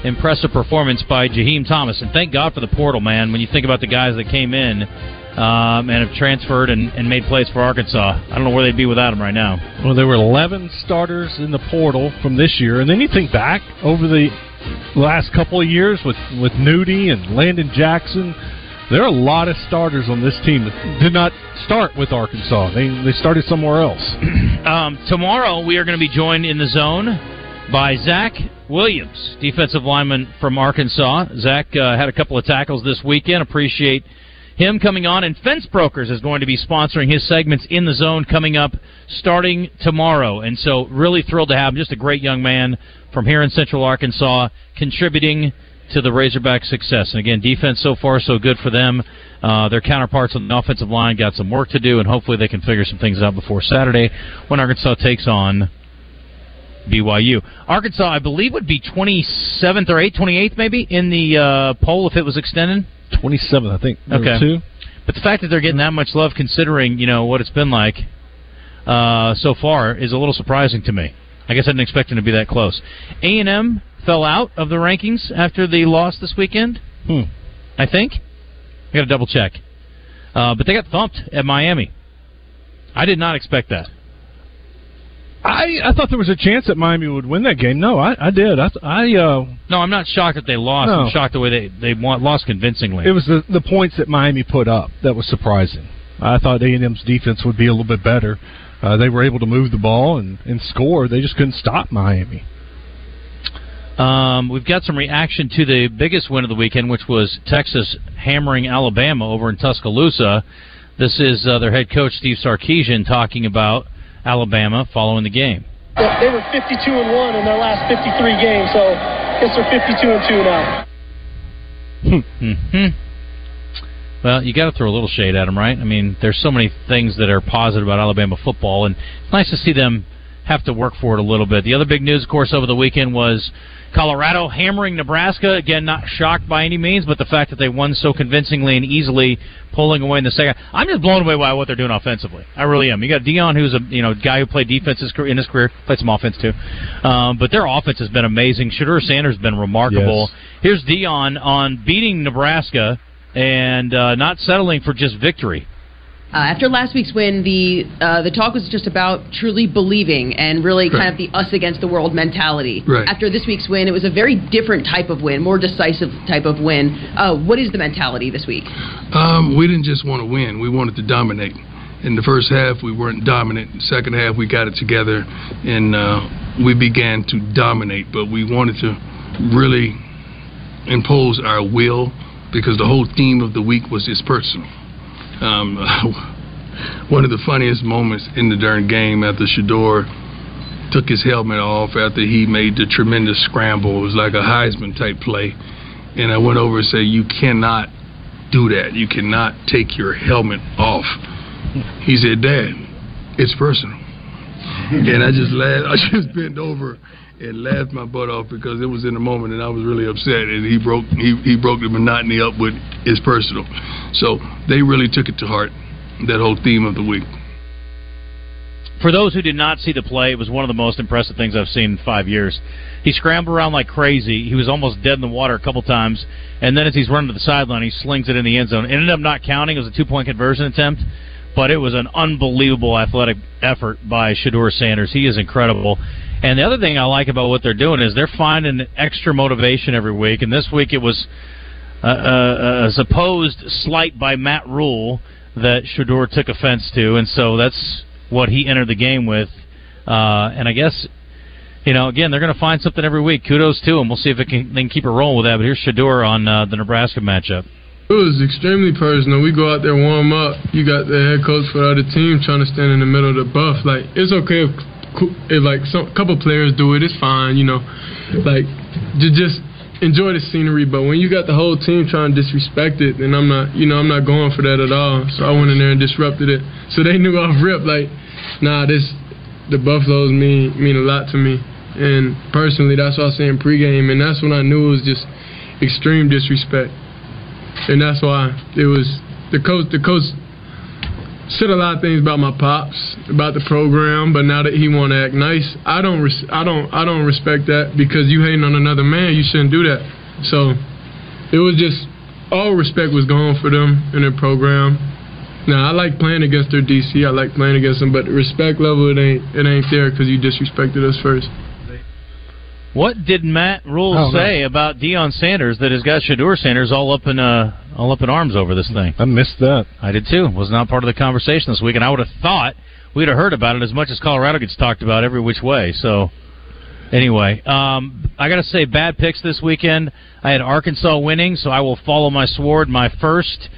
Impressive performance by Jaheim Thomas, and thank God for the portal, man. When you think about the guys that came in um, and have transferred and, and made plays for Arkansas, I don't know where they'd be without him right now. Well, there were 11 starters in the portal from this year, and then you think back over the last couple of years with with Nudie and Landon Jackson. There are a lot of starters on this team that did not start with Arkansas. They they started somewhere else. Um, tomorrow we are going to be joined in the zone by Zach Williams, defensive lineman from Arkansas. Zach uh, had a couple of tackles this weekend. Appreciate him coming on. And Fence Brokers is going to be sponsoring his segments in the zone coming up starting tomorrow. And so really thrilled to have him. Just a great young man from here in Central Arkansas contributing to the Razorback success. And again, defense so far so good for them. Uh, their counterparts on the offensive line got some work to do, and hopefully they can figure some things out before Saturday when Arkansas takes on BYU. Arkansas, I believe, would be 27th or 8th, 28th maybe in the uh, poll if it was extended. 27th, I think. Okay. Two. But the fact that they're getting that much love, considering you know what it's been like uh, so far, is a little surprising to me. I guess I didn't expect them to be that close. A and M fell out of the rankings after the loss this weekend. Hmm. I think. I got to double check. Uh, but they got thumped at Miami. I did not expect that. I I thought there was a chance that Miami would win that game. No, I I did. I I uh No, I'm not shocked that they lost. No. I'm shocked the way they they won, lost convincingly. it was the the points that Miami put up that was surprising. I thought A&M's defense would be a little bit better. Uh, they were able to move the ball and, and score. They just couldn't stop Miami. Um, we've got some reaction to the biggest win of the weekend, which was Texas hammering Alabama over in Tuscaloosa. This is uh, their head coach Steve Sarkisian talking about Alabama following the game. They were 52 and one in their last 53 games, so I guess they're 52 and two now. hmm Well, you got to throw a little shade at them, right? I mean, there's so many things that are positive about Alabama football, and it's nice to see them have to work for it a little bit. The other big news, of course, over the weekend was Colorado hammering Nebraska. Again, not shocked by any means, but the fact that they won so convincingly and easily, pulling away in the second. I'm just blown away by what they're doing offensively. I really am. You got Deion, who's a you know guy who played defense in his career, played some offense too, um, but their offense has been amazing. Shedeur Sanders has been remarkable. Here's Deion on beating Nebraska and uh, not settling for just victory. Uh, after last week's win, the uh, the talk was just about truly believing and really kind of the us against the world mentality. Right. After this week's win, it was a very different type of win, more decisive type of win. Uh, what is the mentality this week? Um, we didn't just want to win; we wanted to dominate. In the first half, we weren't dominant. The second half, we got it together, and uh, we began to dominate. But we wanted to really impose our will because the whole theme of the week was it's personal. Um, one of the funniest moments in the darn game after Shedeur took his helmet off after he made the tremendous scramble. It was like a Heisman type play. And I went over and said, You cannot do that. You cannot take your helmet off. He said, Dad, it's personal. And I just laughed. I just bent over and laughed my butt off because it was in the moment and I was really upset. And he broke he, he broke the monotony up with it's personal. So they really took it to heart, that whole theme of the week. For those who did not see the play, it was one of the most impressive things I've seen in five years. He scrambled around like crazy. He was almost dead in the water a couple times, and then as he's running to the sideline, he slings it in the end zone. It ended up not counting. It was a two point conversion attempt, but it was an unbelievable athletic effort by Shedeur Sanders. He is incredible. And the other thing I like about what they're doing is they're finding extra motivation every week. And this week it was a supposed slight by Matt Rhule that Shedeur took offense to, and so that's what he entered the game with. Uh, and I guess, you know, again, they're going to find something every week. Kudos to them. We'll see if it can, they can keep it rolling with that. But here's Shedeur on uh, the Nebraska matchup. It was extremely personal. We go out there, warm up. You got the head coach for the other team trying to stand in the middle of the buff. Like it's okay if, if like some couple players do it, it's fine. You know, like just enjoy the scenery. But when you got the whole team trying to disrespect it, then I'm not, you know, I'm not going for that at all. So I went in there and disrupted it. So they knew off rip, like, nah, this the Buffaloes mean mean a lot to me. And personally, that's what I say in pregame, and that's when I knew it was just extreme disrespect and that's why it was the coach. The coach said a lot of things about my pops, about the program, but now that he want to act nice, I don't. Res- I don't. I don't respect that because you hating on another man. You shouldn't do that. So it was just all respect was gone for them in their program. Now I like playing against their DC. I like playing against them, but the respect level it ain't it ain't there because you disrespected us first. What did Matt Rhule Oh, say about Deion Sanders that has got Shedeur Sanders all up in uh all up in arms over this thing? I missed that. I did too. Was not part of the conversation this week, and I would have thought we'd have heard about it as much as Colorado gets talked about every which way. So anyway, um, I got to say bad picks this weekend. I had Arkansas winning, so I will follow my sword. My first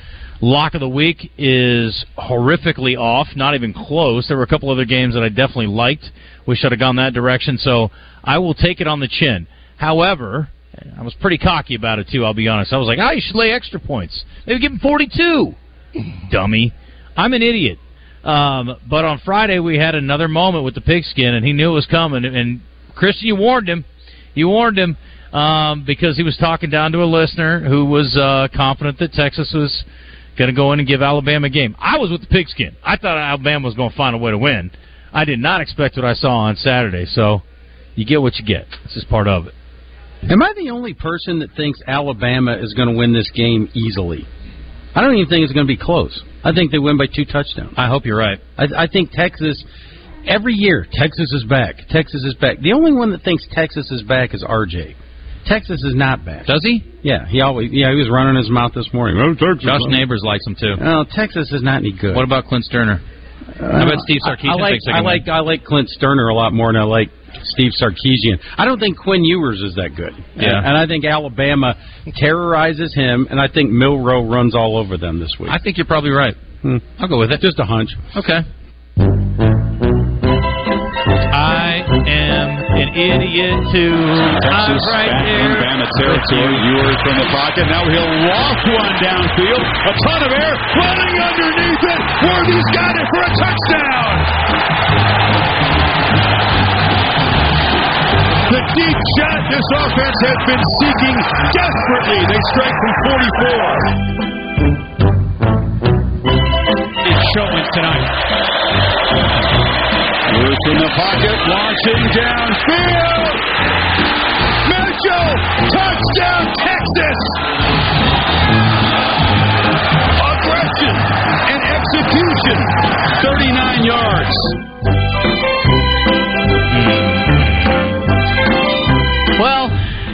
lock of the week is horrifically off, not even close. There were a couple other games that I definitely liked. We should have gone that direction, so I will take it on the chin. However, I was pretty cocky about it too. I'll be honest. I was like, "Oh, you should lay extra points. Maybe give him 42." Dummy. I'm an idiot. Um, but on Friday we had another moment with the pigskin, and he knew it was coming. And Christian, you warned him. You warned him um, because he was talking down to a listener who was uh, confident that Texas was going to go in and give Alabama a game. I was with the pigskin. I thought Alabama was going to find a way to win. I did not expect what I saw on Saturday. So you get what you get. This is part of it. Am I the only person that thinks Alabama is going to win this game easily? I don't even think it's going to be close. I think they win by two touchdowns. I hope you're right. I, I think Texas. Every year, Texas is back. Texas is back. The only one that thinks Texas is back is RJ. Texas is not back. Does he? Yeah, he always. Yeah, he was running his mouth this morning. Oh, Texas. Josh Neighbors likes him too. No, Texas is not any good. What about Clint Stoerner? How about Steve Sarkisian? I, I like thinks they I like win? I like Clint Stoerner a lot more than I like Steve Sarkisian. I don't think Quinn Ewers is that good. Yeah. and, and I think Alabama terrorizes him, and I think Milroe runs all over them this week. I think you're probably right. Hmm. I'll go with it. Just a hunch. Okay. I am an idiot too. Texas right back in. Bama territory. Ewers from the pocket. Now he'll loft one downfield. A ton of air. Running underneath it. Worthy's got it for a touchdown. The deep shot this offense has been seeking desperately. They strike from 44. It's showing tonight. In the pocket, launching downfield. Mitchell, touchdown, Texas. Aggression and execution, 39 yards. Well,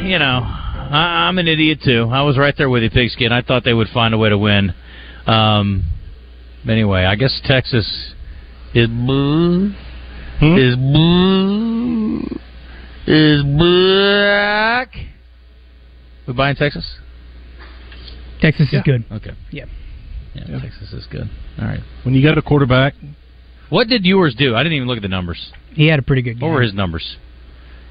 you know, I, I'm an idiot too. I was right there with you, Pigskin. I thought they would find a way to win. Um, anyway, I guess Texas is blue. Is blue. Is black. We buying Texas? Texas is good. Okay. Yeah. Yeah, Texas is good. All right. When you got a quarterback, What did yours do? I didn't even look at the numbers. He had a pretty good game. What were his numbers?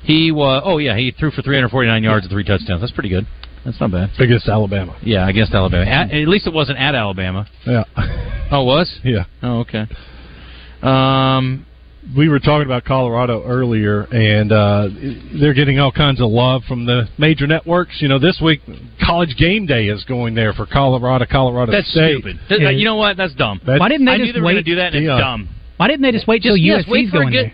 He was. Oh yeah, he threw for 349 yards and three touchdowns. That's pretty good. That's not bad. against Alabama. Yeah, against Alabama. At, at least it wasn't at Alabama. Yeah. Oh, it was? Yeah. Oh, okay. Um, we were talking about Colorado earlier, and uh, they're getting all kinds of love from the major networks. You know, this week College Game Day is going there for Colorado, Colorado that's State. stupid. Th- You know what? That's dumb. That's- Why didn't they I knew just they were wait? going to do that, and Yeah. it's dumb. Why didn't they just wait till just, USC's yes, wait going good, there?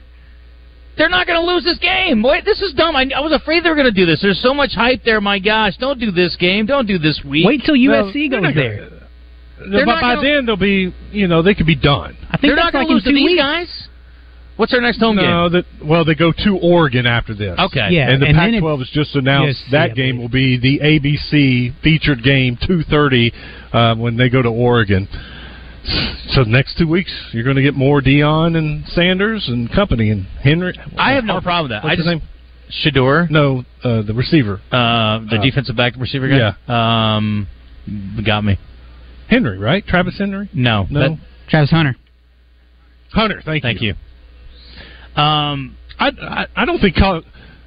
They're not going to lose this game. Wait, this is dumb. I, I was afraid they were going to do this. There's so much hype there. My gosh, don't do this game. Don't do this week. Wait till USC they're goes not gonna- there. They're but by gonna- then they'll be, you know, they could be done. I think They're not going like to lose to two these weeks. guys. What's their next home no, game? that well, they go to Oregon after this. Okay. Yeah, and the and Pac-12 it's- has just announced Yes, that yeah, game will be the ABC featured game, two thirty, uh, when they go to Oregon. So next two weeks, you're going to get more Deion and Sanders and company and Henry. I have no problem with that. What's I his just name? Shedeur, No, uh, the receiver, uh, the Uh, defensive back receiver guy. Yeah. Um, got me. Henry, right? Travis Henry. No, No, that- Travis Hunter. Hunter. Thank, thank you. Um, I, I I don't think Col-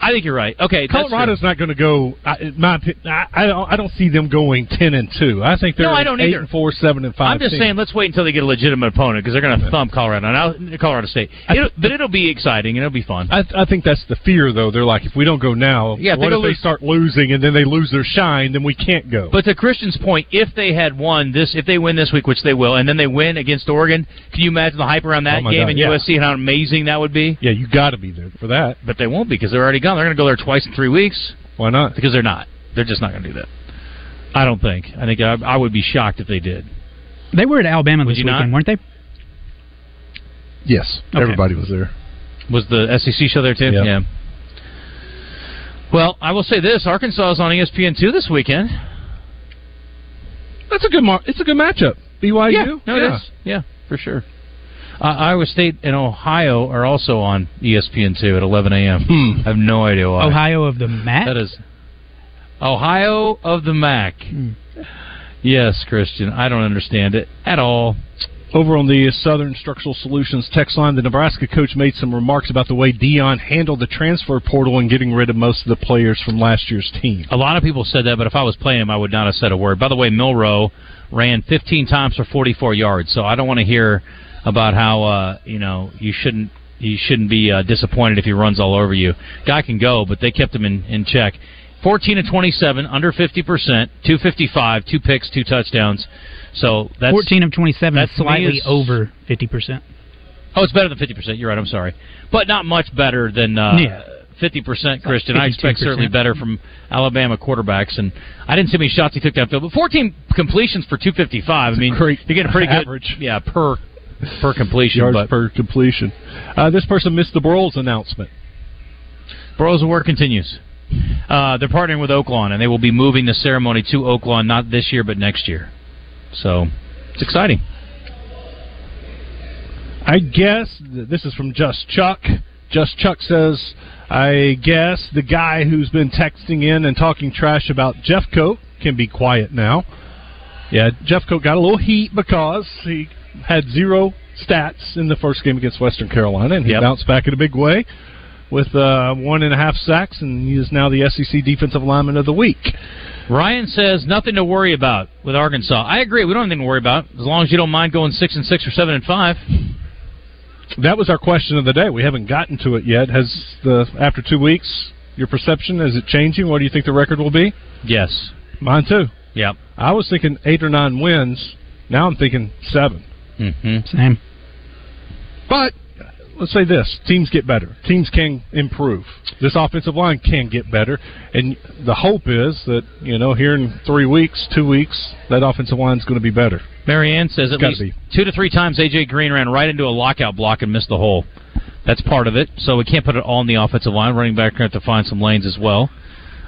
I think you're right. Okay, Colorado's not going to go. I, my I, I don't. I don't see them going ten and two. I think they're No, I don't eight either. and four, seven and five. I'm just team. saying, let's wait until they get a legitimate opponent because they're going to thump Colorado. Now, Colorado State, it'll, but it'll be exciting and it'll be fun. I, I think that's the fear, though. They're like, if we don't go now, Yeah, what if they lose- start losing and then they lose their shine? Then we can't go. But to Christian's point, if they had won this, if they win this week, which they will, and then they win against Oregon, can you imagine the hype around that Oh game God, in yeah. USC and how amazing that would be? yeah, you got to be there for that. But they won't be because they're already gone. They're going to go there twice in three weeks Why not? because they're not. They're just not going to do that. I don't think. I think I, I would be shocked if they did. They were at Alabama Would this you weekend, not? weren't they? Yes, Okay. everybody was there. Was the SEC show there too? Yeah. yeah. Well, I will say this: Arkansas is on ESPN two this weekend. That's a good. Mar- it's a good matchup. BYU. Yeah, no, it is. Yeah, for sure. Uh, Iowa State and Ohio are also on ESPN two at 11 a.m. Hmm. I have no idea why. Ohio of the MAC. That is Ohio of the MAC. Hmm. Yes, Christian. I don't understand it at all. Over on the Southern Structural Solutions text line, the Nebraska coach made some remarks about the way Deion handled the transfer portal and getting rid of most of the players from last year's team. A lot of people said that, but if I was playing him, I would not have said a word. By the way, Milroe ran 15 times for 44 yards, so I don't want to hear about how uh, you know you shouldn't you shouldn't be uh, disappointed if he runs all over you. Guy can go, but they kept him in, in check. 14 to 27, under 50 percent, 255, two picks, two touchdowns. So that's 14 of 27, that's slightly over 50%. Oh, it's better than 50 percent. You're right. I'm sorry, but not much better than uh, Yeah. 50 percent, like Christian. I expect certainly better from Alabama quarterbacks, and I didn't see many shots he took downfield. But 14 completions for 255. I mean, great you get a pretty good average. yeah, per per completion. yards but per completion. Uh, this person missed the Broyles announcement. Broyles' work continues. Uh, they're partnering with Oaklawn, and they will be moving the ceremony to Oaklawn not this year but next year. So it's exciting. I guess this is from Just Chuck. Just Chuck says, I guess the guy who's been texting in and talking trash about Jeffcoat can be quiet now. Yeah, Jeffcoat got a little heat because he had zero stats in the first game against Western Carolina, and he Yep. bounced back in a big way with uh, one and a half sacks, and he is now the SEC Defensive Lineman of the Week. Ryan says nothing to worry about with Arkansas. I agree. We don't have anything to worry about as long as you don't mind going six and six or seven and five. That was our question of the day. We haven't gotten to it yet. Has the after two weeks your perception is it changing? What do you think the record will be? Yes, mine too. Yep. I was thinking eight or nine wins. Now I'm thinking 7 Mm-hmm. Same. But let's say this: teams get better. Teams can improve. This offensive line can get better, and the hope is that you know here in three weeks, two weeks, that offensive line is going to be better. Marianne says at least be. two to three times AJ Green ran right into a lockout block and missed the hole. That's part of it. So we can't put it all on the offensive line. Running back going to have to find some lanes as well.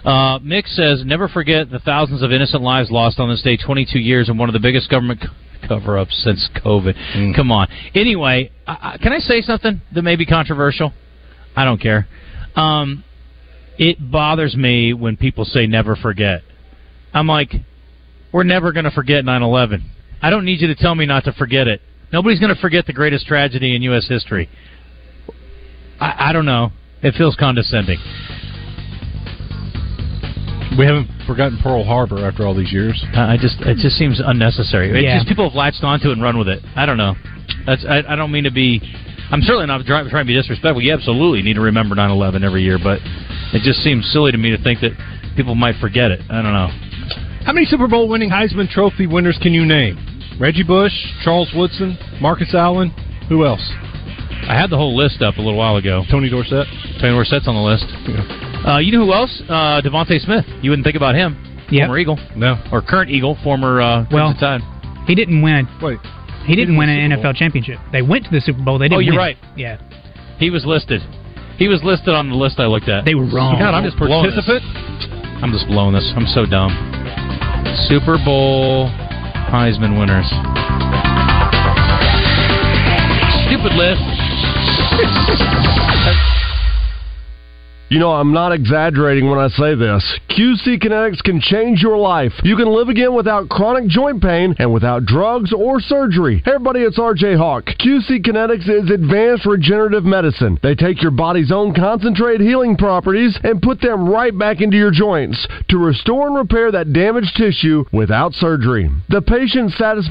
Uh, Mick says, never forget the thousands of innocent lives lost on this day 22 years and one of the biggest government co- cover-ups since COVID. Mm. Come on. Anyway, I, can I say something that may be controversial? I don't care. Um, it bothers me when people say never forget. I'm like, we're never going to forget 9/11. I don't need you to tell me not to forget it. Nobody's going to forget the greatest tragedy in U.S. history. I, I don't know. It feels condescending. We haven't forgotten Pearl Harbor after all these years. I I just it just seems unnecessary. It Yeah. just people have latched onto it and run with it. I don't know. That's I, I don't mean to be. I'm certainly not trying, trying to be disrespectful. You absolutely need to remember 9/11 every year, but it just seems silly to me to think that people might forget it. I don't know. How many Super Bowl winning Heisman Trophy winners can you name? Reggie Bush, Charles Woodson, Marcus Allen. Who else? I had the whole list up a little while ago. Tony Dorsett. Tony Dorsett's on the list. Uh, you know who else? Uh, DeVonta Smith. You wouldn't think about him. Yep. Former Eagle. No. Or current Eagle. Former uh, Well, Crimson Tide. He didn't win. Wait. He didn't didn't win win an NFL championship. They went to the Super Bowl. They didn't Oh, you're win. right. Yeah. He was listed. He was listed on the list I looked at. They were wrong. God, I'm just blowing this. I'm just blowing this. I'm so dumb. Super Bowl Heisman winners. Stupid list. You know, I'm not exaggerating when I say this. QC Kinetics can change your life. You can live again without chronic joint pain and without drugs or surgery. Hey everybody, it's RJ Hawk. QC Kinetics is advanced regenerative medicine. They take your body's own concentrated healing properties and put them right back into your joints to restore and repair that damaged tissue without surgery. The patient satisfaction